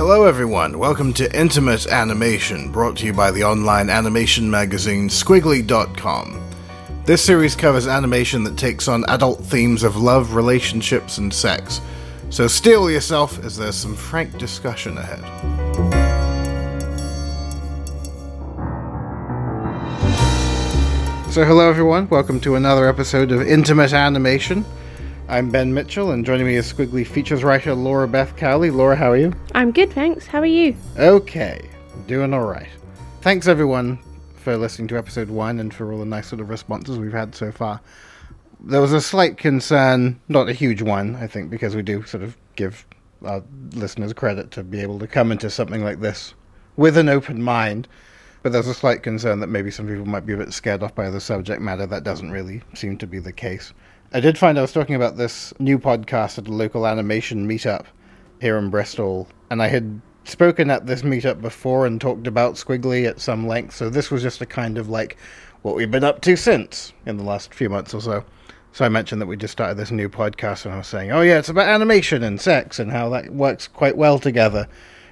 Hello, everyone. Welcome to Intimate Animation, brought to you by the online animation magazine Skwigly.com. This series covers animation that takes on adult themes of love, relationships, and sex. So steel yourself as there's some frank discussion ahead. So, hello everyone, welcome to another episode of Intimate Animation. I'm Ben Mitchell, and joining me is Skwigly features writer Laura Beth Cowley. Laura, how are you? I'm good, thanks. How are you? Okay, doing alright. Thanks everyone for listening to episode one and for all the nice sort of responses we've had so far. There was a slight concern, not a huge one, I think, because we do sort of give our listeners credit to be able to come into something like this with an open mind. But there's a slight concern that maybe some people might be a bit scared off by the subject matter. That doesn't really seem to be the case. I did find I was talking about this new podcast at a local animation meetup here in Bristol, and I had spoken at this meetup before and talked about Skwigly at some length, so this was just a kind of like what we've been up to since in the last few months or so. So I mentioned that we just started this new podcast, and I was saying, oh yeah, it's about animation and sex and how that works quite well together.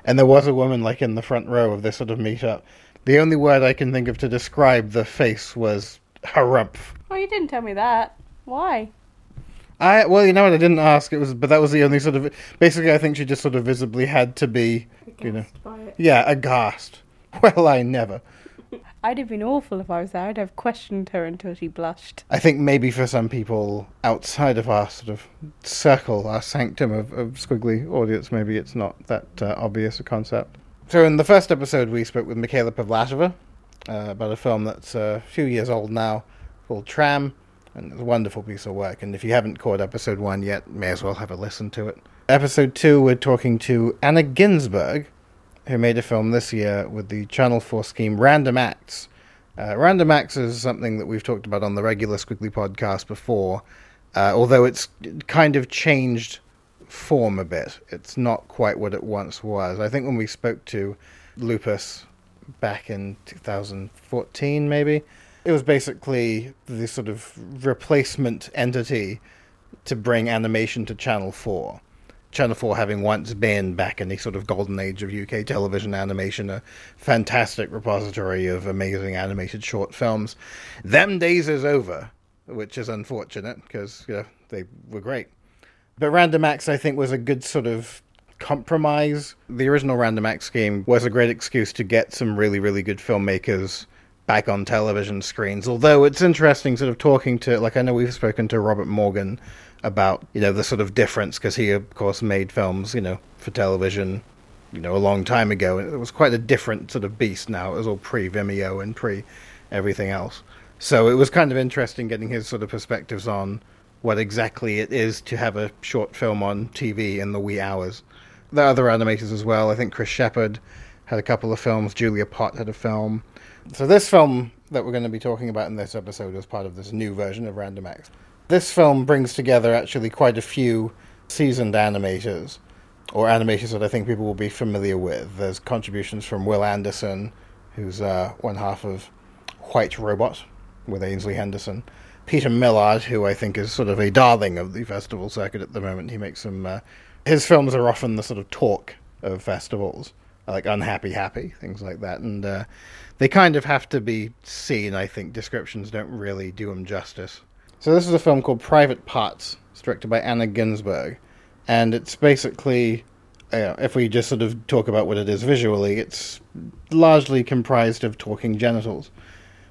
And there was a woman like in the front row of this sort of meetup the only word I can think of to describe the face was harumph. Oh, you didn't tell me that. Why? I well, you know what? I didn't ask. It was, but that was the only sort of. Basically, I think she just sort of visibly had to be, you know, yeah, aghast. Well, I never. I'd have been awful if I was there. I'd have questioned her until she blushed. I think maybe for some people outside of our sort of circle, our sanctum of, of Skwigly audience, maybe it's not that uh, obvious a concept. So, in the first episode, we spoke with Michaela Pavlatova uh, about a film that's a few years old now called Tram, and it's a wonderful piece of work. And if you haven't caught episode one yet, may as well have a listen to it. Episode two, we're talking to Anna Ginsburg, who made a film this year with the Channel 4 scheme Random Acts. Uh, Random Acts is something that we've talked about on the regular Skwigly podcast before, uh, although it's kind of changed form a bit. It's not quite what it once was. I think when we spoke to Lupus back in 2014, maybe, it was basically the sort of replacement entity to bring animation to Channel 4. Channel 4 having once been back in the sort of golden age of UK television animation, a fantastic repository of amazing animated short films. Them days is over, which is unfortunate because you know, they were great. But Random Acts, I think, was a good sort of compromise. The original Random Acts game was a great excuse to get some really, really good filmmakers back on television screens. Although it's interesting, sort of talking to, like, I know we've spoken to Robert Morgan about, you know, the sort of difference, because he, of course, made films, you know, for television, you know, a long time ago. And It was quite a different sort of beast now. It was all pre Vimeo and pre everything else. So it was kind of interesting getting his sort of perspectives on what exactly it is to have a short film on TV in the wee hours. There are other animators as well. I think Chris Shepherd had a couple of films. Julia Pott had a film. So this film that we're going to be talking about in this episode is part of this new version of Random Acts. This film brings together actually quite a few seasoned animators, or animators that I think people will be familiar with. There's contributions from Will Anderson, who's uh, one half of White Robot with Ainslie Henderson. Peter Millard, who I think is sort of a darling of the festival circuit at the moment. He makes some. Uh, his films are often the sort of talk of festivals, like Unhappy Happy, things like that, and uh, they kind of have to be seen. I think descriptions don't really do them justice. So this is a film called Private Parts, directed by Anna Ginsburg, and it's basically. If we just sort of talk about what it is visually, it's largely comprised of talking genitals,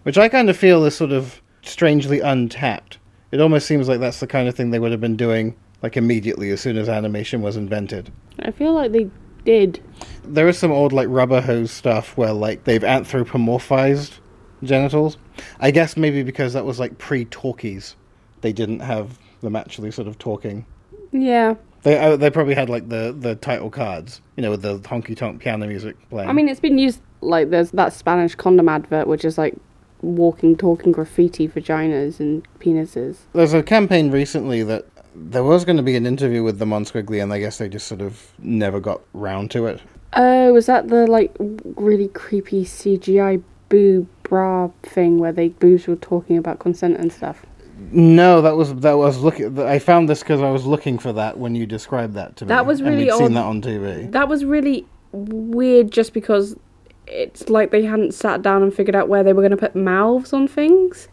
which I kind of feel is sort of strangely untapped. It almost seems like that's the kind of thing they would have been doing like immediately as soon as animation was invented. I feel like they did. There is some old like rubber hose stuff where like they've anthropomorphized genitals. I guess maybe because that was like pre talkies. They didn't have them actually sort of talking. Yeah. They uh, they probably had like the the title cards, you know, with the honky tonk piano music playing. I mean, it's been used like there's that Spanish condom advert, which is like walking, talking graffiti vaginas and penises. There's a campaign recently that there was going to be an interview with them on Skwigly, and I guess they just sort of never got round to it. Oh, was that the like really creepy CGI boob bra thing where they boobs were talking about consent and stuff? No, that was that was looking. I found this because I was looking for that when you described that to me. That was really and seen that on TV. That was really weird just because it's like they hadn't sat down and figured out where they were going to put mouths on things.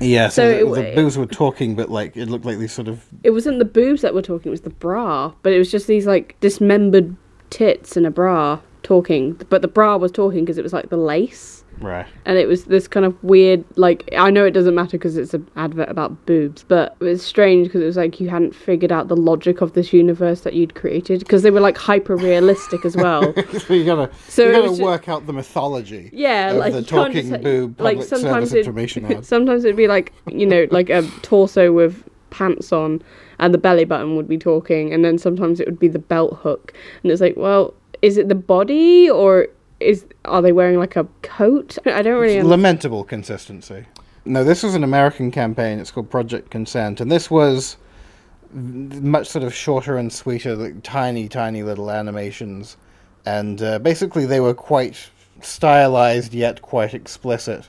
Yeah, so, So the, it- the boobs were talking, but like it looked like these sort of It wasn't the boobs that were talking; it was the bra. But it was just these like dismembered tits and a bra talking. But the bra was talking because it was like the lace. right. and it was this kind of weird like i know it doesn't matter because it's an advert about boobs but it was strange because it was like you hadn't figured out the logic of this universe that you'd created because they were like hyper realistic as well so you gotta, so you gotta work out the mythology. yeah of like the talking just- boob like sometimes service it, information ad. sometimes it'd be like you know like a torso with pants on and the belly button would be talking and then sometimes it would be the belt hook and it's like well is it the body or is are they wearing like a coat i don't really understand. Lamentable consistency. No, this was an American campaign. It's called Project Consent, and this was much sort of shorter and sweeter, like tiny, tiny little animations, and uh, basically they were quite stylized yet quite explicit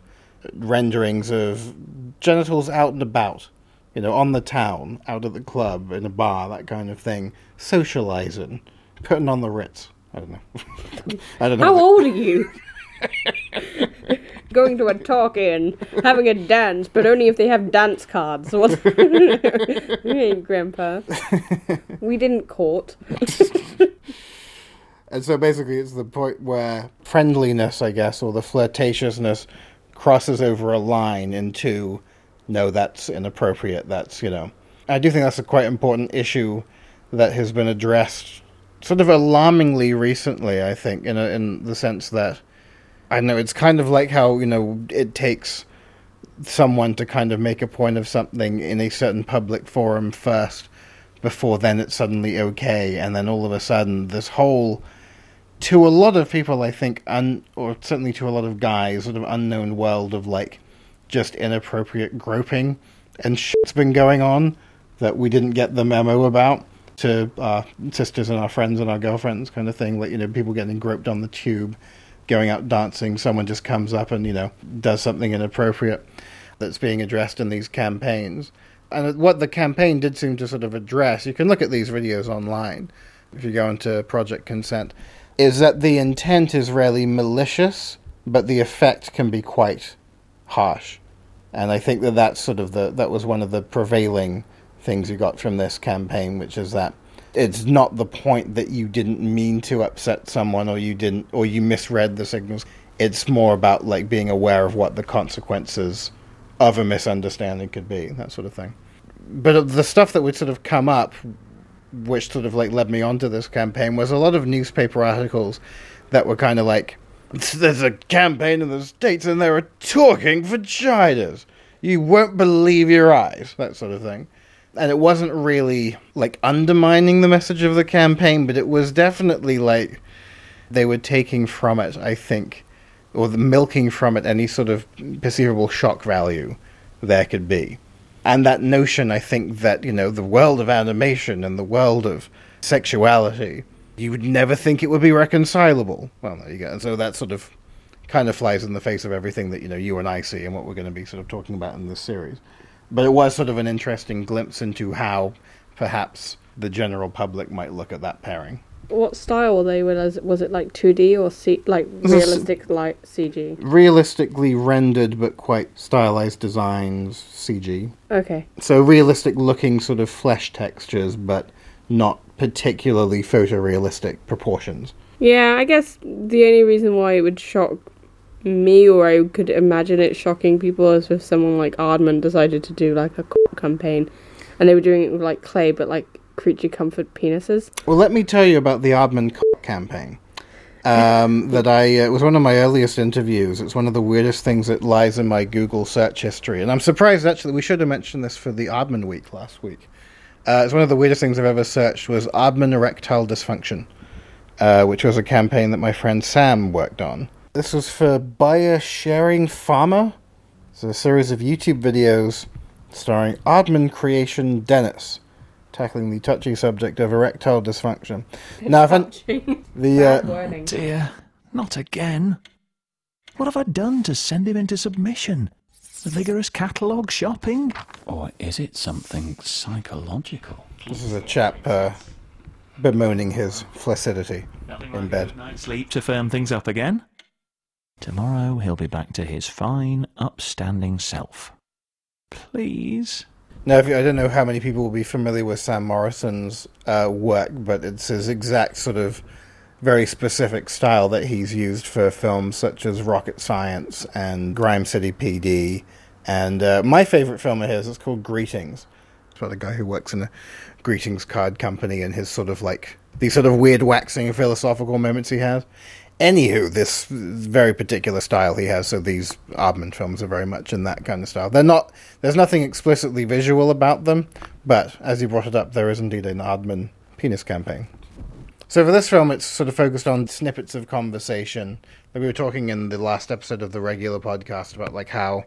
renderings of genitals out and about. You know, on the town, out at the club, in a bar, that kind of thing, socializing, putting on the Ritz. I don't know. I don't know. How old are you? Going to a talk-in, having a dance, but only if they have dance cards. What? hey, Grandpa. We didn't court. And so basically, it's the point where friendliness, I guess, or the flirtatiousness crosses over a line into, no, that's inappropriate. That's, you know. I do think that's a quite important issue that has been addressed sort of alarmingly recently, I think, in, a, in the sense that, I know, it's kind of like how, you know, it takes someone to kind of make a point of something in a certain public forum first before then it's suddenly okay and then all of a sudden this whole to a lot of people i think un, or certainly to a lot of guys sort of unknown world of like just inappropriate groping and shit's been going on that we didn't get the memo about to our sisters and our friends and our girlfriends kind of thing like you know people getting groped on the tube going out dancing someone just comes up and you know does something inappropriate that's being addressed in these campaigns. And what the campaign did seem to sort of address you can look at these videos online if you go into project consent is that the intent is really malicious but the effect can be quite harsh and i think that that's sort of the that was one of the prevailing things you got from this campaign which is that it's not the point that you didn't mean to upset someone or you didn't or you misread the signals. It's more about like being aware of what the consequences of a misunderstanding could be that sort of thing. But the stuff that would sort of come up which sort of like led me onto this campaign was a lot of newspaper articles that were kind of like there's a campaign in the states and there are talking vaginas. You won't believe your eyes that sort of thing. And it wasn't really like undermining the message of the campaign but it was definitely like they were taking from it i think or the milking from it any sort of perceivable shock value there could be. And that notion i think that you know the world of animation and the world of sexuality you would never think it would be reconcilable well there you go and so that sort of kind of flies in the face of everything that you know you and i see and what we're going to be sort of talking about in this series but it was sort of an interesting glimpse into how perhaps the general public might look at that pairing What style were they? Was was it like two D or C, like realistic, like CG? realistically rendered but quite stylized designs cg Okay. So realistic looking sort of flesh textures, but not particularly photorealistic proportions. Yeah, I guess the only reason why it would shock me, or I could imagine it shocking people, is if someone like Aardman decided to do like a campaign, and they were doing it with like clay, but like creature comfort penises. Well, let me tell you about the Aardman campaign. Um, that I uh, it was one of my earliest interviews. It's one of the weirdest things that lies in my Google search history, and I'm surprised actually. We should have mentioned this for the Aardman week last week. Uh, it's one of the weirdest things I've ever searched was Aardman erectile dysfunction, uh, which was a campaign that my friend Sam worked on. This was for Bayer Schering Pharma. It's a series of YouTube videos starring Aardman Creation Dennis, tackling the touchy subject of erectile dysfunction. Now, if I, the uh, Dear, not again. What have I done to send him into submission? Vigorous catalogue shopping? Or is it something psychological? this is a chap uh, bemoaning his flaccidity. No. in bed. Night's sleep to firm things up again. Tomorrow he'll be back to his fine, upstanding self. Please. Now, if you, I don't know how many people will be familiar with Sam Morrison's uh, work, but it's his exact sort of very specific style that he's used for films such as Rocket Science and Grime City PD. And uh, my favorite film of his is called Greetings. It's about a guy who works in a greetings card company and his sort of like these sort of weird waxing philosophical moments he has. Anywho, this very particular style he has, so these Aardman films are very much in that kind of style. They're not, there's nothing explicitly visual about them, but as you brought it up, there is indeed an Aardman penis campaign. So for this film, it's sort of focused on snippets of conversation. Like we were talking in the last episode of the regular podcast about like how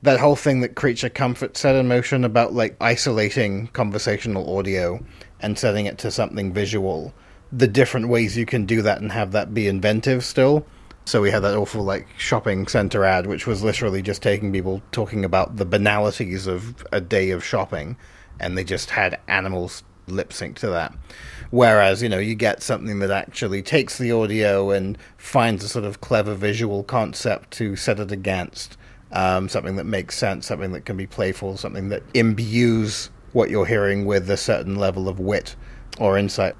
that whole thing that Creature Comfort set in motion about like isolating conversational audio and setting it to something visual the different ways you can do that and have that be inventive still. So we had that awful like shopping center ad, which was literally just taking people talking about the banalities of a day of shopping, and they just had animals lip sync to that. Whereas you know you get something that actually takes the audio and finds a sort of clever visual concept to set it against, um, something that makes sense, something that can be playful, something that imbues what you're hearing with a certain level of wit or insight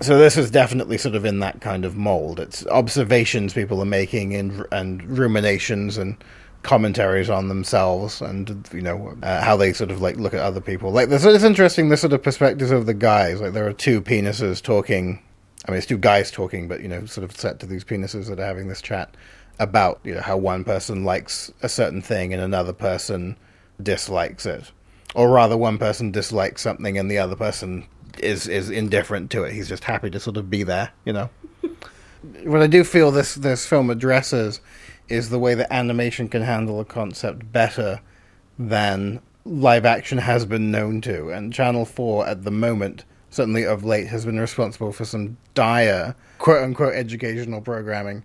so this is definitely sort of in that kind of mold. It's observations people are making and and ruminations and commentaries on themselves and you know uh, how they sort of like look at other people. Like this, it's interesting the sort of perspectives of the guys. Like there are two penises talking. I mean, it's two guys talking, but you know, sort of set to these penises that are having this chat about you know how one person likes a certain thing and another person dislikes it, or rather, one person dislikes something and the other person is is indifferent to it. He's just happy to sort of be there, you know. what I do feel this this film addresses is the way that animation can handle a concept better than live action has been known to, and Channel Four at the moment, certainly of late, has been responsible for some dire quote unquote educational programming.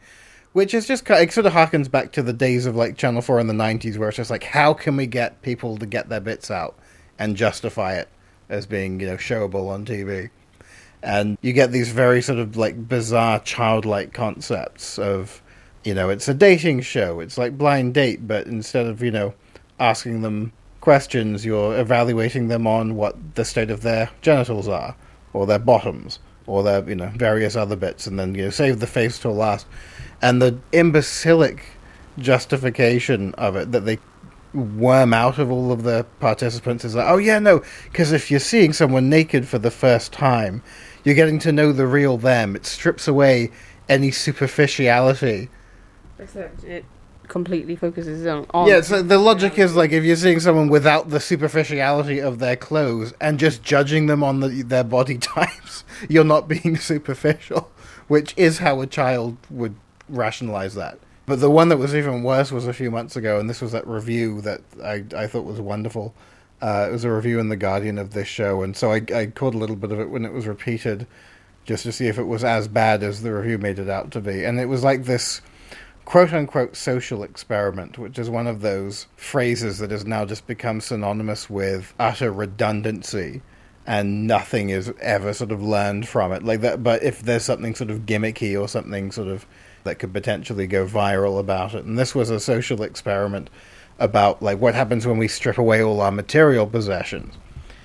Which is just it sort of harkens back to the days of like Channel Four in the '90s, where it's just like, how can we get people to get their bits out and justify it? as being you know showable on TV, and you get these very sort of like bizarre childlike concepts of you know it's a dating show, it's like blind date, but instead of you know asking them questions, you're evaluating them on what the state of their genitals are or their bottoms or their you know various other bits, and then you know save the face till last, and the imbecilic justification of it that they worm out of all of the participants is like, oh yeah, no, because if you're seeing someone naked for the first time, you're getting to know the real them. It strips away any superficiality. Except it completely focuses on. on yeah, so the logic is like if you're seeing someone without the superficiality of their clothes and just judging them on the, their body types, you're not being superficial, which is how a child would rationalize that. But the one that was even worse was a few months ago, and this was that review that I, I thought was wonderful. Uh, it was a review in The Guardian of this show, and so I, I caught a little bit of it when it was repeated just to see if it was as bad as the review made it out to be. And it was like this quote unquote social experiment, which is one of those phrases that has now just become synonymous with utter redundancy and nothing is ever sort of learned from it. Like that but if there's something sort of gimmicky or something sort of that could potentially go viral about it. And this was a social experiment about like what happens when we strip away all our material possessions.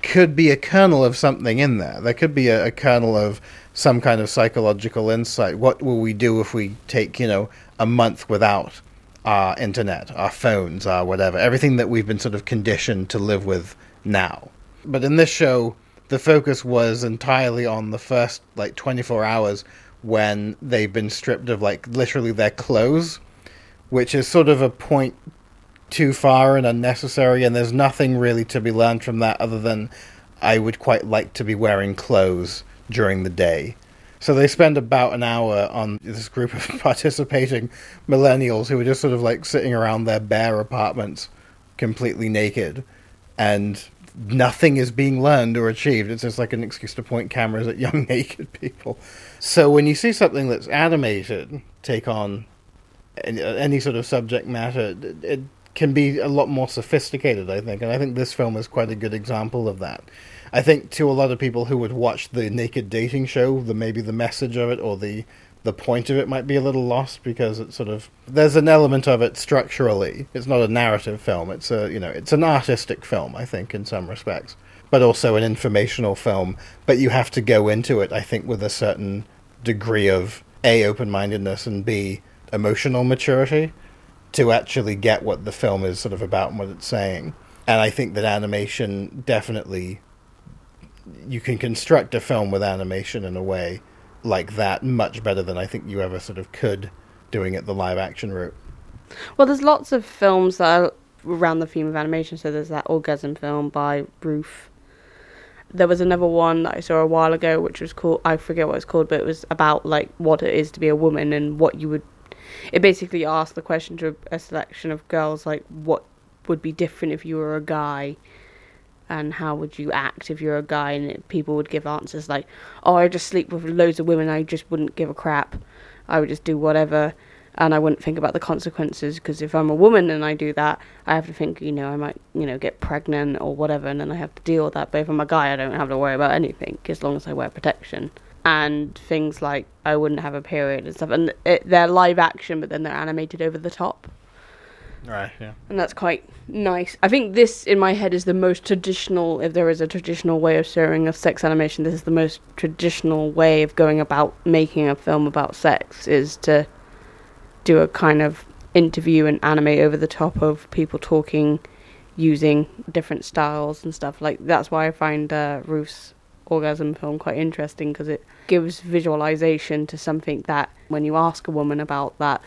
Could be a kernel of something in there. There could be a, a kernel of some kind of psychological insight. What will we do if we take, you know, a month without our internet, our phones, our whatever, everything that we've been sort of conditioned to live with now. But in this show, the focus was entirely on the first like 24 hours when they've been stripped of like literally their clothes, which is sort of a point too far and unnecessary, and there's nothing really to be learned from that other than I would quite like to be wearing clothes during the day. So they spend about an hour on this group of participating millennials who are just sort of like sitting around their bare apartments completely naked and nothing is being learned or achieved. It's just like an excuse to point cameras at young naked people. So when you see something that's animated take on any, sort of subject matter, it can be a lot more sophisticated, I think. And I think this film is quite a good example of that. I think to a lot of people who would watch the naked dating show, the maybe the message of it or the the point of it might be a little lost because it's sort of there's an element of it structurally. It's not a narrative film. It's a you know it's an artistic film. I think in some respects, but also an informational film. But you have to go into it, I think, with a certain degree of a open mindedness and b emotional maturity to actually get what the film is sort of about and what it's saying. And I think that animation definitely you can construct a film with animation in a way like that much better than I think you ever sort of could doing it the live action route. Well, there's lots of films that are around the theme of animation. So there's that orgasm film by Ruth. There was another one that I saw a while ago, which was called I forget what it's called, but it was about like what it is to be a woman and what you would. It basically asked the question to a selection of girls like what would be different if you were a guy and how would you act if you're a guy and people would give answers like oh i just sleep with loads of women i just wouldn't give a crap. I would just do whatever and i wouldn't think about the consequences because if i'm a woman and i do that i have to think you know i might you know get pregnant or whatever and then i have to deal with that. But if i'm a guy i don't have to worry about anything as long as i wear protection. And things like i wouldn't have a period and stuff. And it, they're live action but then they're animated over the top Right, yeah. and that's quite nice. I think this, in my head, is the most traditional. If there is a traditional way of showing of sex animation, this is the most traditional way of going about making a film about sex. Is to do a kind of interview and animate over the top of people talking, using different styles and stuff. Like that's why I find uh, Ruth's orgasm film quite interesting because it gives visualization to something that when you ask a woman about that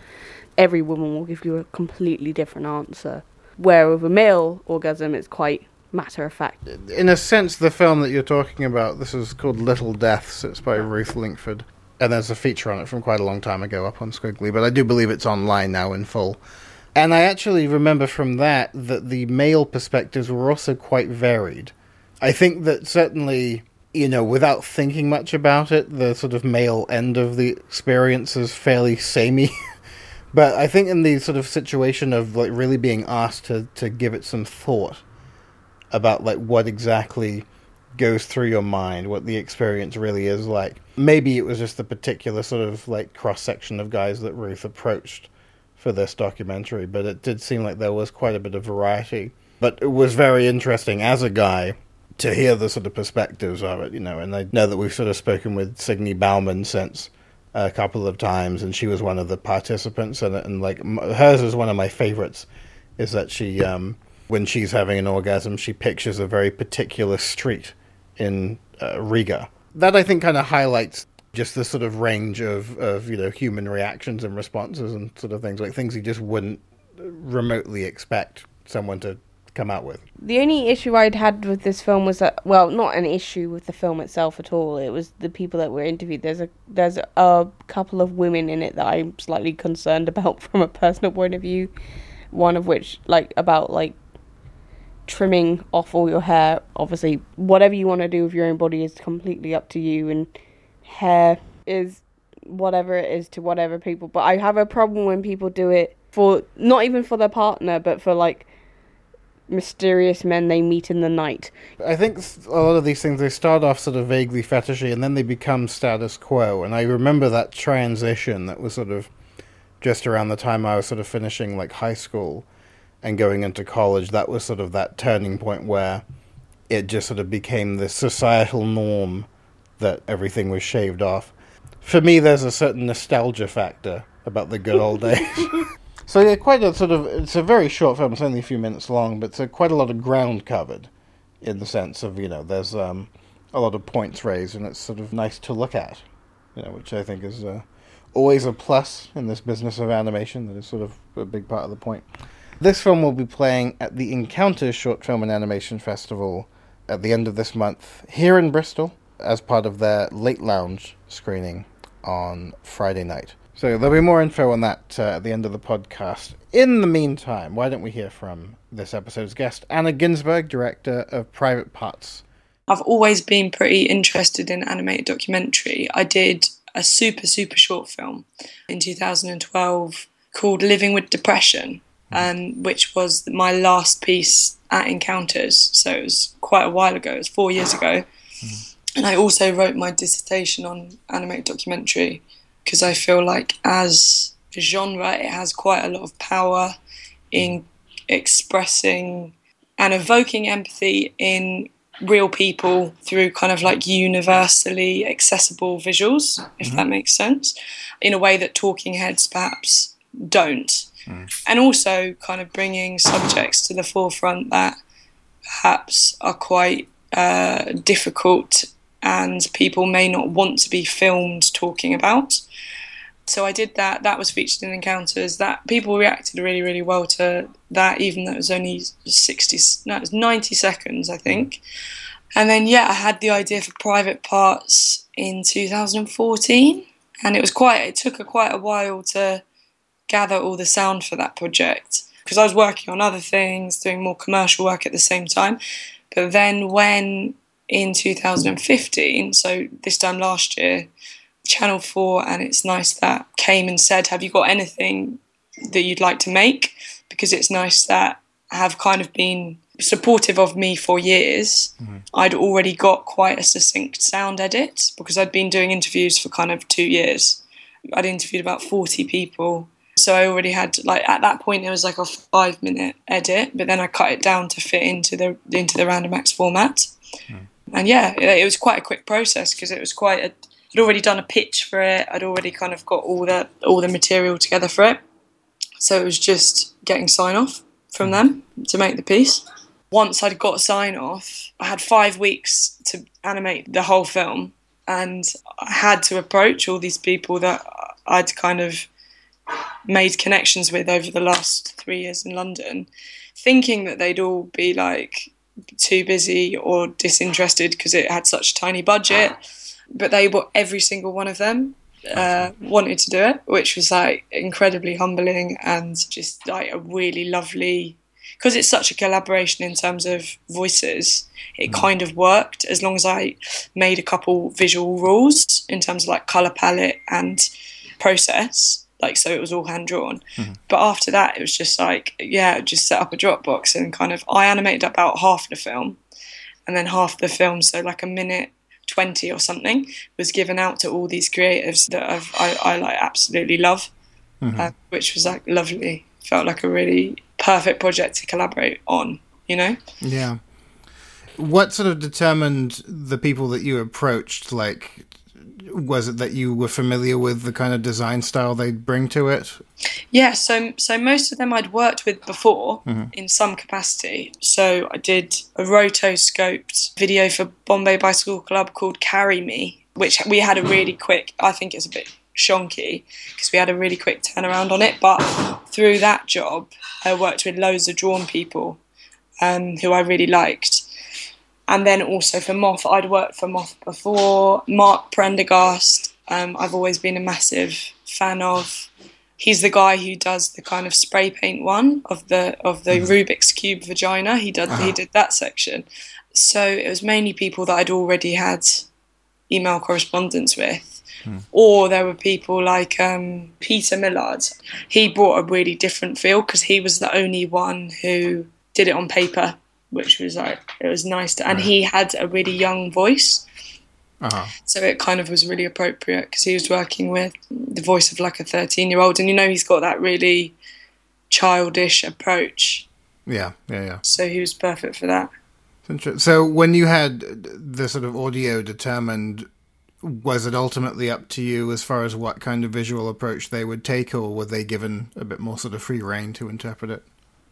every woman will give you a completely different answer. Where with a male orgasm, it's quite matter of fact. In a sense, the film that you're talking about, this is called Little Deaths. It's by Ruth Lingford. And there's a feature on it from quite a long time ago up on Skwigly, but I do believe it's online now in full. And I actually remember from that that the male perspectives were also quite varied. I think that certainly, you know, without thinking much about it, the sort of male end of the experience is fairly samey. But I think in the sort of situation of like really being asked to, to give it some thought about like what exactly goes through your mind, what the experience really is like. Maybe it was just the particular sort of like cross section of guys that Ruth approached for this documentary, but it did seem like there was quite a bit of variety. But it was very interesting as a guy to hear the sort of perspectives of it, you know, and I know that we've sort of spoken with Signe Baumane since a couple of times, and she was one of the participants. And, and like hers is one of my favorites. Is that she, um, when she's having an orgasm, she pictures a very particular street in uh, Riga. That I think kind of highlights just the sort of range of, of you know human reactions and responses and sort of things like things you just wouldn't remotely expect someone to come out with. The only issue I'd had with this film was that, well, not an issue with the film itself at all. It was the people that were interviewed. There's a there's a couple of women in it that I'm slightly concerned about from a personal point of view. One of which, like, about like trimming off all your hair. Obviously, whatever you want to do with your own body is completely up to you, and hair is whatever it is to whatever people. But I have a problem when people do it for not even for their partner, but for like mysterious men they meet in the night. I think a lot of these things they start off sort of vaguely fetishy and then they become status quo. And I remember that transition that was sort of just around the time I was sort of finishing like high school and going into college. That was sort of that turning point where it just sort of became the societal norm that everything was shaved off. For me, there's a certain nostalgia factor about the good old days. So yeah, quite a sort of it's a very short film. It's only a few minutes long, but it's a, quite a lot of ground covered, in the sense of you know there's um, a lot of points raised, and it's sort of nice to look at, you know, which I think is uh, always a plus in this business of animation. That is sort of a big part of the point. This film will be playing at the Encounters Short Film and Animation Festival at the end of this month here in Bristol as part of their late lounge screening on Friday night. So there'll be more info on that uh, at the end of the podcast. In the meantime, why don't we hear from this episode's guest, Anna Ginsburg, director of Private Parts. I've always been pretty interested in animated documentary. I did a super, super short film in 2012 called Living with Depression. um, which was my last piece at Encounters. So it was quite a while ago. It was four years ago. And I also wrote my dissertation on animated documentary because I feel like as a genre, it has quite a lot of power in expressing and evoking empathy in real people through kind of like universally accessible visuals, if that makes sense, in a way that talking heads perhaps don't. And also kind of bringing subjects to the forefront that perhaps are quite uh, difficult and people may not want to be filmed talking about. So I did that. That was featured in Encounters. That people reacted really, really well to that, even though it was only sixty, no, it was ninety seconds, I think. And then yeah, I had the idea for Private Parts in 2014, and it was quite. It took a quite a while to gather all the sound for that project because I was working on other things, doing more commercial work at the same time. But then when in 2015, so this time last year, Channel 4 and It's Nice That came and said, Have you got anything that you'd like to make? Because it's nice that have kind of been supportive of me for years. Mm-hmm. I'd already got quite a succinct sound edit because I'd been doing interviews for kind of two years. I'd interviewed about 40 people. So I already had like at that point it was like a five minute edit, but then I cut it down to fit into the into the random acts format. Mm. And yeah, it, was quite a quick process because it was quite a I'd already done a pitch for it. I'd already kind of got all the all the material together for it. So it was just getting sign off from hmm. them to make the piece. Once I'd got sign off, I had five weeks to animate the whole film, and I had to approach all these people that I'd kind of made connections with over the last three years in London, thinking that they'd all be like too busy or disinterested because it had such a tiny budget. But they were every single one of them uh, wanted to do it, which was like incredibly humbling and just like a really lovely. Because it's such a collaboration in terms of voices, it kind of worked as long as I made a couple visual rules in terms of like color palette and process. Like, so it was all hand drawn. But after that, it was just like, yeah, just set up a Dropbox and kind of, I animated about half the film and then half the film, so like a minute 20 or something, was given out to all these creatives that I've, I, I like absolutely love, uh, which was like lovely. Felt like a really perfect project to collaborate on, you know? Yeah. What sort of determined the people that you approached? Like, was it that you were familiar with the kind of design style they bring to it? Yeah, so so most of them I'd worked with before in some capacity. So I did a rotoscoped video for Bombay Bicycle Club called Carry Me, which we had a really quick. I think it's a bit shonky because we had a really quick turnaround on it. But through that job, I worked with loads of drawn people um, who I really liked. And then also for Moth, I'd worked for Moth before. Mark Prendergast, um, I've always been a massive fan of. He's the guy who does the kind of spray paint one of the of the Rubik's cube vagina. He did he did that section. So it was mainly people that I'd already had email correspondence with. Or there were people like um, Peter Millard. He brought a really different feel because he was the only one who did it on paper, which was like it was nice to. And he had a really young voice, Uh-huh. so it kind of was really appropriate because he was working with the voice of like a thirteen-year-old, and you know he's got that really childish approach. Yeah, yeah, yeah. So he was perfect for that. So when you had the sort of audio determined, was it ultimately up to you as far as what kind of visual approach they would take, or were they given a bit more sort of free reign to interpret it?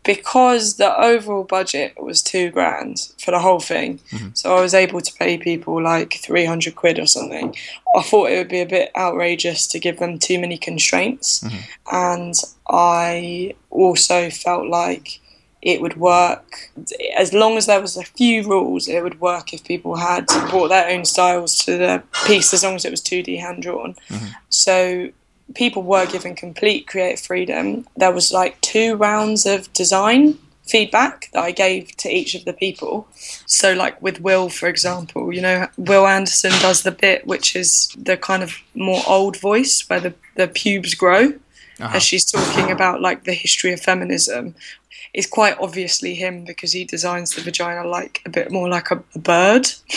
Because the overall budget was two grand for the whole thing, mm-hmm. so I was able to pay people like 300 quid or something. I thought it would be a bit outrageous to give them too many constraints, mm-hmm. and I also felt like it would work as long as there was a few rules. It would work if people had brought their own styles to the piece, as long as it was 2D hand drawn. Mm-hmm. So people were given complete creative freedom. There was like two rounds of design feedback that I gave to each of the people. So like with Will, for example, you know, Will Anderson does the bit which is the kind of more old voice where the, the pubes grow. Uh-huh. as she's talking about like the history of feminism is quite obviously him because he designs the vagina like a bit more like a, a bird.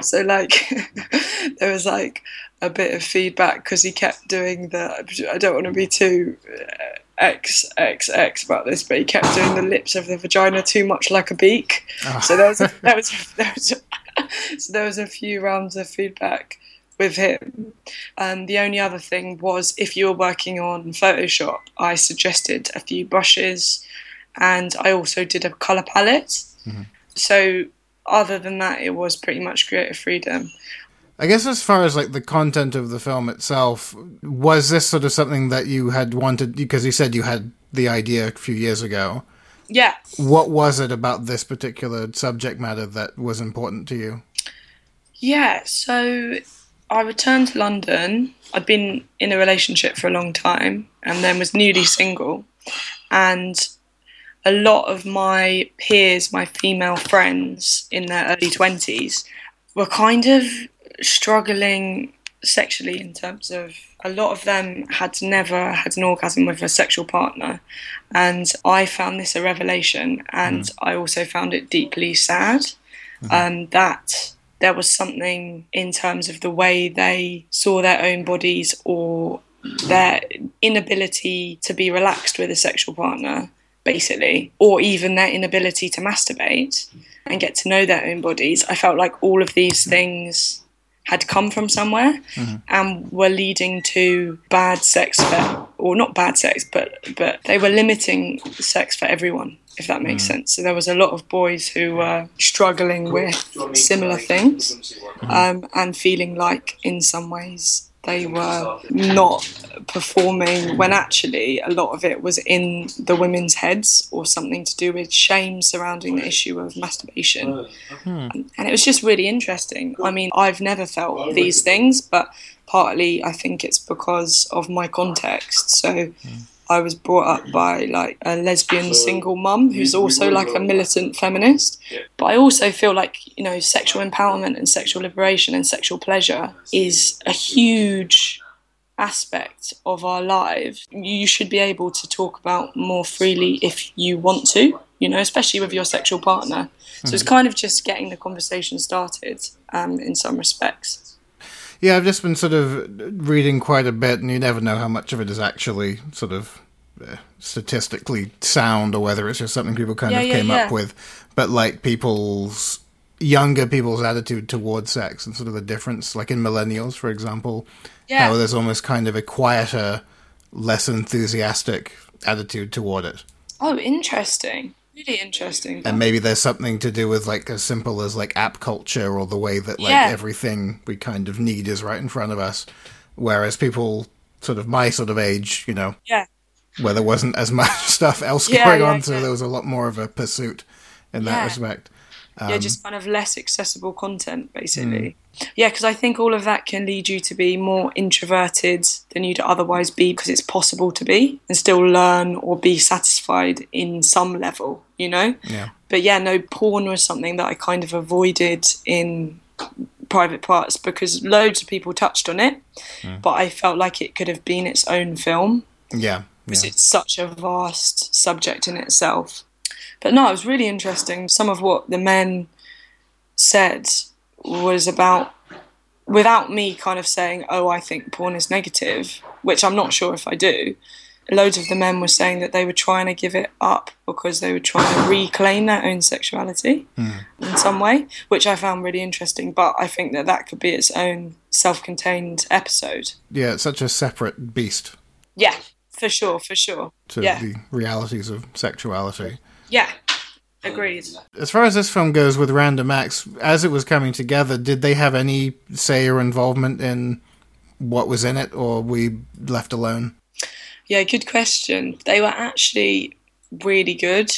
so like there was like a bit of feedback because he kept doing the I don't want to be too uh, X X X about this, but he kept doing the lips of the vagina too much like a beak. So there was a, there was there was a, so there was a few rounds of feedback with him. And the only other thing was if you were working on Photoshop, I suggested a few brushes, and I also did a color palette. Mm-hmm. So other than that, it was pretty much creative freedom. I guess as far as like the content of the film itself, was this sort of something that you had wanted because you said you had the idea a few years ago. Yeah, What was it about this particular subject matter that was important to you? Yeah, so I returned to London. I'd been in a relationship for a long time and then was newly single. And a lot of my peers, my female friends in their early 20s, were kind of struggling sexually in terms of a lot of them had never had an orgasm with a sexual partner. And I found this a revelation and I also found it deeply sad um, that there was something in terms of the way they saw their own bodies or their inability to be relaxed with a sexual partner, basically, or even their inability to masturbate and get to know their own bodies. I felt like all of these things had come from somewhere mm-hmm. and were leading to bad sex for, or not bad sex, but but they were limiting sex for everyone, if that makes mm. sense. So there was a lot of boys who were struggling with similar things mm-hmm. um, and feeling like, in some ways, they were not performing mm. when actually a lot of it was in the women's heads or something to do with shame surrounding the issue of masturbation. Hmm. And it was just really interesting. I mean, I've never felt these things, but partly I think it's because of my context. So hmm. I was brought up by like a lesbian single mum who's also like a militant feminist. But I also feel like, you know, sexual empowerment and sexual liberation and sexual pleasure is a huge aspect of our lives. You should be able to talk about more freely if you want to, you know, especially with your sexual partner. So it's kind of just getting the conversation started um, in some respects. Yeah, I've just been sort of reading quite a bit, and you never know how much of it is actually sort of uh, statistically sound or whether it's just something people kind Yeah, of yeah, came yeah. up with. But like people's younger people's attitude towards sex and sort of the difference, like in millennials, for example, Yeah. how there's almost kind of a quieter, less enthusiastic attitude toward it. Oh, interesting. Really interesting. And maybe there's something to do with like as simple as like app culture or the way that like Yeah. everything we kind of need is right in front of us. Whereas people sort of my sort of age, you know, yeah. where there wasn't as much stuff else Yeah, going yeah, on, so there was a lot more of a pursuit in that Yeah. Respect. yeah, um, just kind of less accessible content, basically. Mm. Yeah, because I think all of that can lead you to be more introverted than you'd otherwise be because it's possible to be and still learn or be satisfied in some level, you know? Yeah. But yeah, no, porn was something that I kind of avoided in private parts because loads of people touched on it, mm. but I felt like it could have been its own film Yeah. because yeah. it's such a vast subject in itself. But no, it was really interesting. Some of what the men said was about, without me kind of saying, oh, I think porn is negative, which I'm not sure if I do. Loads of the men were saying that they were trying to give it up because they were trying to reclaim their own sexuality hmm. in some way, which I found really interesting. But I think that that could be its own self contained episode. yeah, it's such a separate beast Yeah, for sure, for sure. to yeah, the realities of sexuality. Yeah, agreed. As far as this film goes with Random Acts, as it was coming together, did they have any say or involvement in what was in it, or were we left alone? Yeah, good question. They were actually really good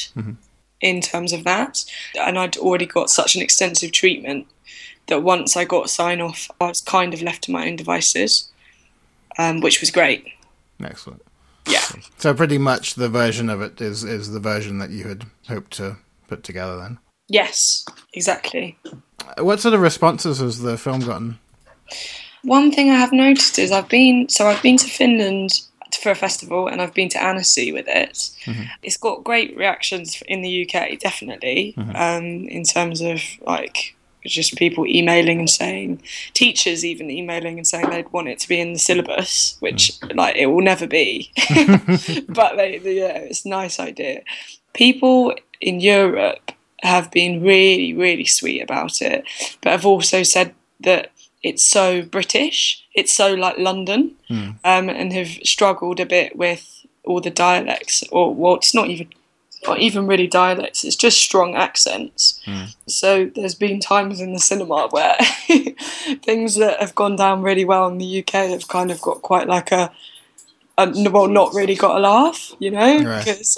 in terms of that. And I'd already got such an extensive treatment that once I got sign off, I was kind of left to my own devices, um, which was great. Excellent. Yeah. So pretty much the version of it is is the version that you had hoped to put together. Then, Yes, exactly. Uh, what sort of responses has the film gotten? one thing I have noticed is I've been so I've been to Finland for a festival and I've been to Annecy with it. Mm-hmm. It's got great reactions in the UK, definitely. Mm-hmm. Um, in terms of like just people emailing and saying, teachers even emailing and saying they'd want it to be in the syllabus, which like it will never be. but they, they- yeah, it's a nice idea. People in Europe have been really, really sweet about it, but have also said that it's so British, it's so like London, um, and have struggled a bit with all the dialects, or well, it's not even not even really dialects, it's just strong accents. So there's been times in the cinema where things that have gone down really well in the UK have kind of got quite like a, a well, not really got a laugh, you know, Right. because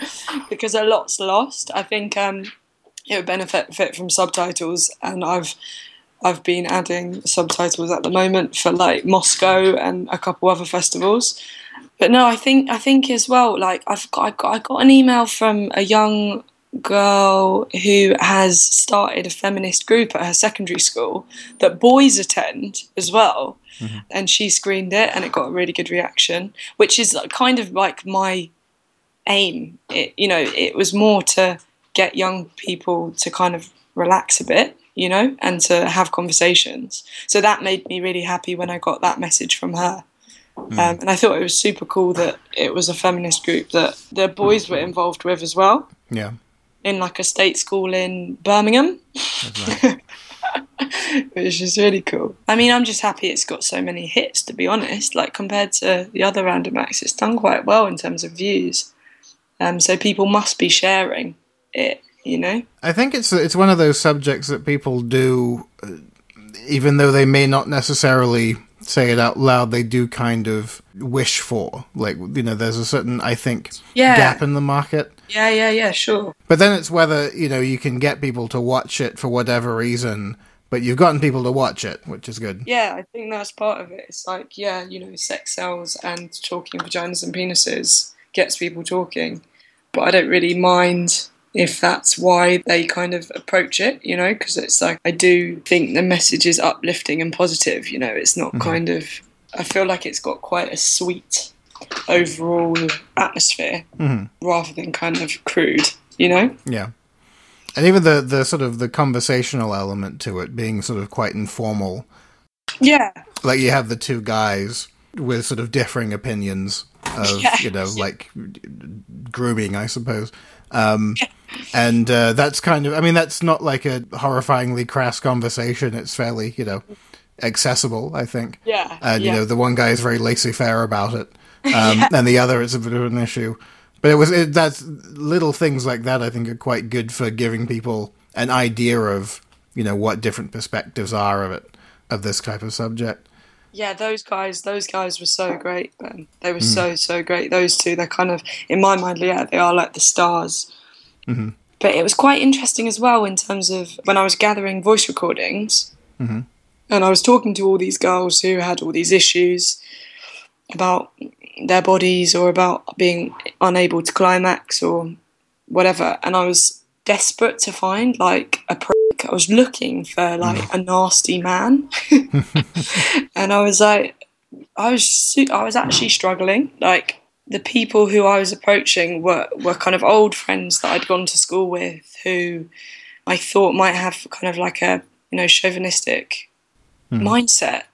because a lot's lost. I think um, it would benefit fit from subtitles, and I've I've been adding subtitles at the moment for like Moscow and a couple other festivals. But no, I think I think as well. Like I've got I got, I got an email from a young girl who has started a feminist group at her secondary school that boys attend as well, mm-hmm. and she screened it and it got a really good reaction, which is kind of like my aim. It you know it was more to get young people to kind of relax a bit, you know, and to have conversations. So that made me really happy when I got that message from her. Um, and I thought it was super cool that it was a feminist group that the boys were involved with as well Yeah. in like a state school in Birmingham, which is really cool. I mean, I'm just happy it's got so many hits, to be honest. Like compared to the other random acts, it's done quite well in terms of views. Um, so people must be sharing it, you know. I think it's it's one of those subjects that people do, uh, even though they may not necessarily say it out loud. They do kind of wish for, like you know, there's a certain I think Yeah. gap in the market. Yeah, yeah, yeah, sure. But then it's whether you know you can get people to watch it for whatever reason. But you've gotten people to watch it, which is good. Yeah, I think that's part of it. It's like, yeah, you know, sex sells and talking vaginas and penises gets people talking. But I don't really mind if that's why they kind of approach it, you know, because it's like, I do think the message is uplifting and positive, you know, it's not kind of, I feel like it's got quite a sweet overall atmosphere rather than kind of crude, you know? Yeah. And even the, the sort of the conversational element to it being sort of quite informal. Yeah. Like you have the two guys with sort of differing opinions of, Yes. you know, like grooming, I suppose. Um, and uh, that's kind of, I mean, that's not like a horrifyingly crass conversation. It's fairly, you know, accessible, I think. Yeah. And, yeah. you know, the one guy is very laissez faire about it. Um, And the other is a bit of an issue. But it was, it, that's little things like that, I think, are quite good for giving people an idea of, you know, what different perspectives are of it, of this type of subject. Yeah, those guys, those guys were so great, Ben. They were so, so great. Those two, they're kind of, in my mind, yeah, they are like the stars. Mm-hmm. But it was quite interesting as well in terms of when I was gathering voice recordings mm-hmm. and I was talking to all these girls who had all these issues about their bodies or about being unable to climax or whatever. And I was desperate to find like a prick. I was looking for like mm. a nasty man. and I was like, I was I was actually struggling. Like the people who I was approaching were were kind of old friends that I'd gone to school with, who I thought might have kind of like a you know chauvinistic hmm. mindset,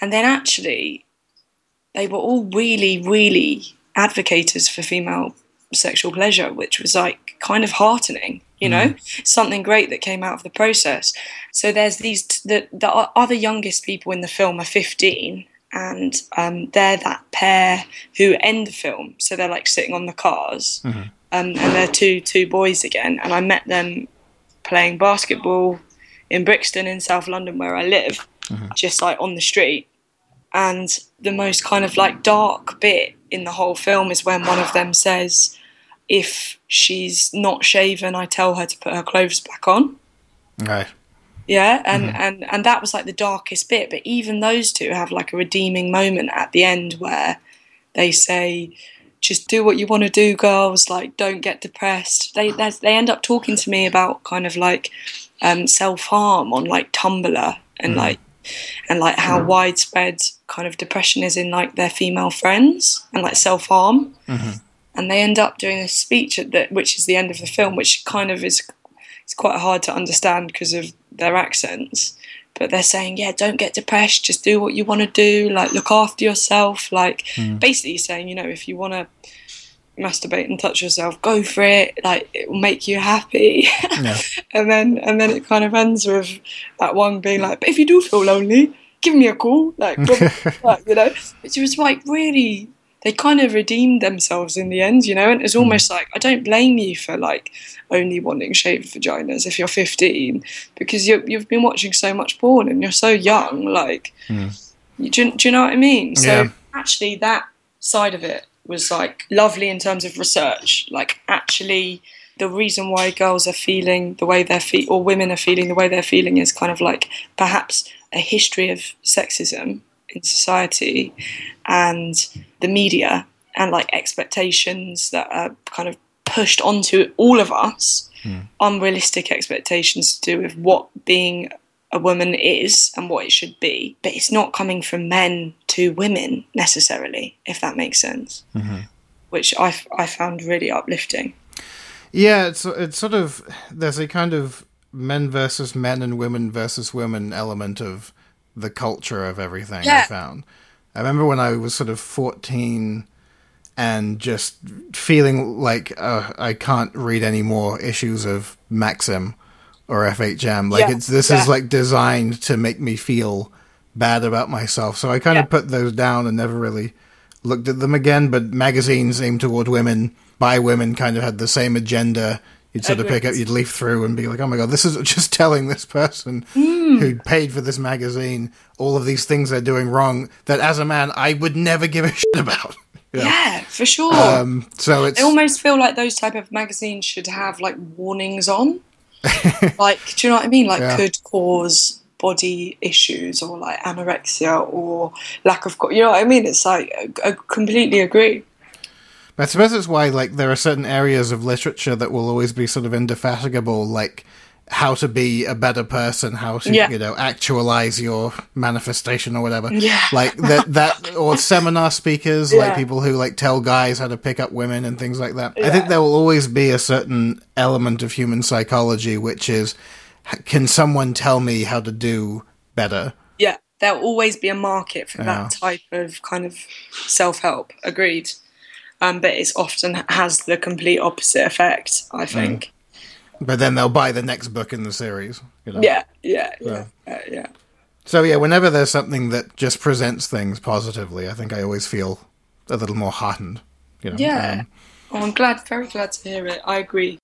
and then actually they were all really really advocates for female sexual pleasure, which was like kind of heartening. You know, hmm. something great that came out of the process. So there's these the the other youngest people in the film are 15, and um, they're that pair who end the film. So they're like sitting on the cars, um, and they're two two boys again. And I met them playing basketball in Brixton in South London, where I live, just like on the street. And the most kind of like dark bit in the whole film is when one of them says, if she's not shaven, I tell her to put her clothes back on. Right. Yeah, and, mm-hmm. and and that was like the darkest bit. But even those two have like a redeeming moment at the end where they say, "Just do what you want to do, girls. Like, don't get depressed." They they end up talking to me about kind of like um, self harm on like Tumblr and mm-hmm. like and like how mm-hmm. widespread kind of depression is in like their female friends and like self harm. And they end up doing a speech at the, which is the end of the film, which kind of is it's quite hard to understand because of their accents. But they're saying, yeah, don't get depressed. Just do what you want to do. Like, look after yourself. Like, hmm. basically saying, you know, if you want to masturbate and touch yourself, go for it. Like, it will make you happy. Yeah. and then, and then it kind of ends with that one being like, but if you do feel lonely, give me a call. Like, like, you know, it was like really. They kind of redeemed themselves in the end, you know, and it's hmm. almost like I don't blame you for like only wanting shaved vaginas if you're 15 because you you've been watching so much porn and you're so young. Like, hmm. you, do, you- do you know what I mean? So Yeah. actually, that side of it was like lovely in terms of research. Like, actually, the reason why girls are feeling the way they're feeling, or women are feeling the way they're feeling, is kind of like perhaps a history of sexism in society and the media and like expectations that are kind of pushed onto all of us hmm. unrealistic expectations to do with what being a woman is and what it should be. But it's not coming from men to women necessarily if that makes sense mm-hmm. which I, I found really uplifting. Yeah, it's it's sort of there's a kind of men versus men and women versus women element of the culture of everything I found. I remember when I was sort of 14 and just feeling like uh, I can't read any more issues of Maxim or FHM. Like Yeah, it's this yeah. is like designed to make me feel bad about myself. So I kind Yeah. of put those down and never really looked at them again. But magazines aimed toward women by women kind of had the same agenda. You'd sort of pick up, you'd leaf through and be like, "Oh my god, this is just telling this person Hmm. who paid for this magazine all of these things they're doing wrong that as a man I would never give a shit about." You know? yeah for sure Um, so it's I almost feel like those type of magazines should have like warnings on. like, do you know what I mean? Like, Yeah. could cause body issues or like anorexia or lack of, you know what I mean? It's like I completely agree. I suppose it's why like there are certain areas of literature that will always be sort of indefatigable, like how to be a better person, how to Yeah. you know actualize your manifestation or whatever. Yeah. Like that that or seminar speakers, like people who like tell guys how to pick up women and things like that. I think there will always be a certain element of human psychology which is can someone tell me how to do better? Yeah, there'll always be a market for Yeah. that type of kind of self help. Agreed. Um, but it's often has the complete opposite effect, I think. But then they'll buy the next book in the series. You know? Yeah, yeah, yeah, uh, yeah. So yeah, whenever there's something that just presents things positively, I think I always feel a little more heartened. You know? Yeah. Um, Oh, I'm glad, very glad to hear it. I agree.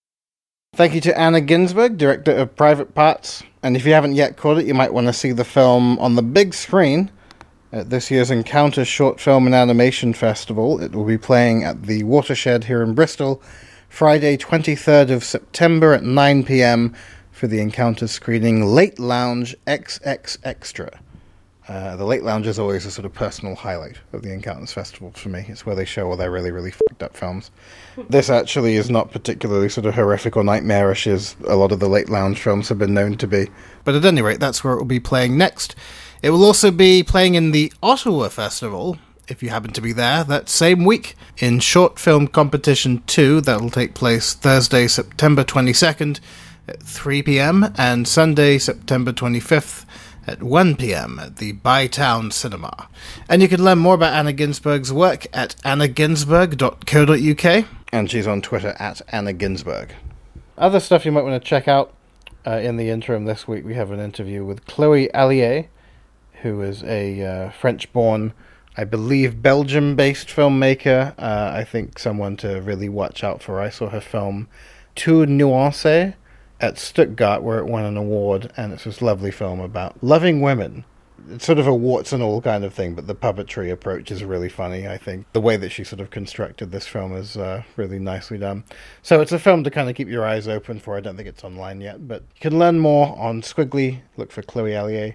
thank you to Anna Ginsburg, director of Private Parts. And if you haven't yet caught it, you might want to see the film on the big screen at this year's Encounter Short Film and Animation Festival. It will be playing at the Watershed here in Bristol, Friday, 23rd of September at 9 p.m. for the Encounter screening Late Lounge XX Extra. Uh, the Late Lounge is always a sort of personal highlight of the Encounters Festival for me. It's where they show all their really, really fucked up films. This actually is not particularly sort of horrific or nightmarish as a lot of the Late Lounge films have been known to be. But at any rate, that's where it will be playing next. It will also be playing in the Ottawa Festival, if you happen to be there, that same week in Short Film Competition 2. That'll take place Thursday, September 22nd at 3 pm and Sunday, September 25th at 1 pm at the Bytown Cinema. And you can learn more about Anna Ginsburg's work at annaginsburg.co.uk. And she's on Twitter at Anna Ginsburg. Other stuff you might want to check out uh, in the interim this week, we have an interview with Chloe Alliez, who is a uh, French born, I believe, Belgium based filmmaker. Uh, I think someone to really watch out for. I saw her film Tout Nuance at Stuttgart, where it won an award, and it's this lovely film about loving women. It's sort of a warts and all kind of thing, but the puppetry approach is really funny, I think. The way that she sort of constructed this film is uh, really nicely done. So it's a film to kind of keep your eyes open for. I don't think it's online yet, but you can learn more on Skwigly. Look for Chloe Alliez.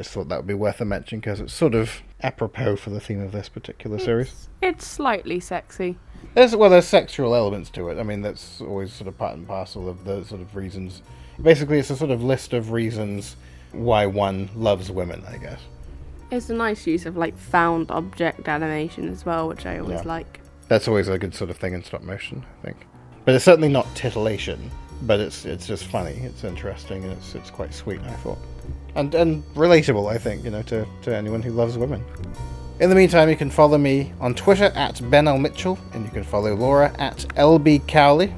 Just thought that would be worth a mention because it's sort of apropos for the theme of this particular series. It's slightly sexy. There's well, there's sexual elements to it. I mean, that's always sort of part and parcel of the sort of reasons. Basically, it's a sort of list of reasons why one loves women, I guess. It's a nice use of like found object animation as well, which I always Yeah. like. That's always a good sort of thing in stop motion, I think. But it's certainly not titillation, but it's it's just funny. It's interesting and it's it's quite sweet, I thought. And and relatable, I think, you know, to, to anyone who loves women. In the meantime, you can follow me on Twitter at Ben L. Mitchell, and you can follow Laura at LB Cowley.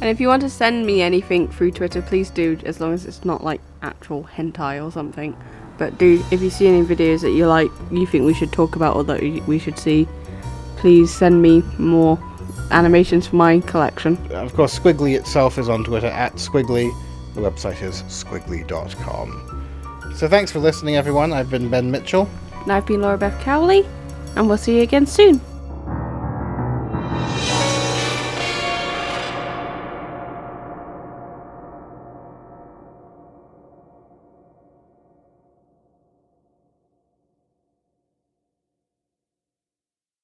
And if you want to send me anything through Twitter, please do, as long as it's not like actual hentai or something. But do, if you see any videos that you like, you think we should talk about or that we should see, please send me more animations for my collection. Of course, Skwigly itself is on Twitter at Skwigly. The website is skwigly.com. So thanks for listening, everyone. I've been Ben Mitchell. And I've been Laura Beth Cowley, and we'll see you again soon.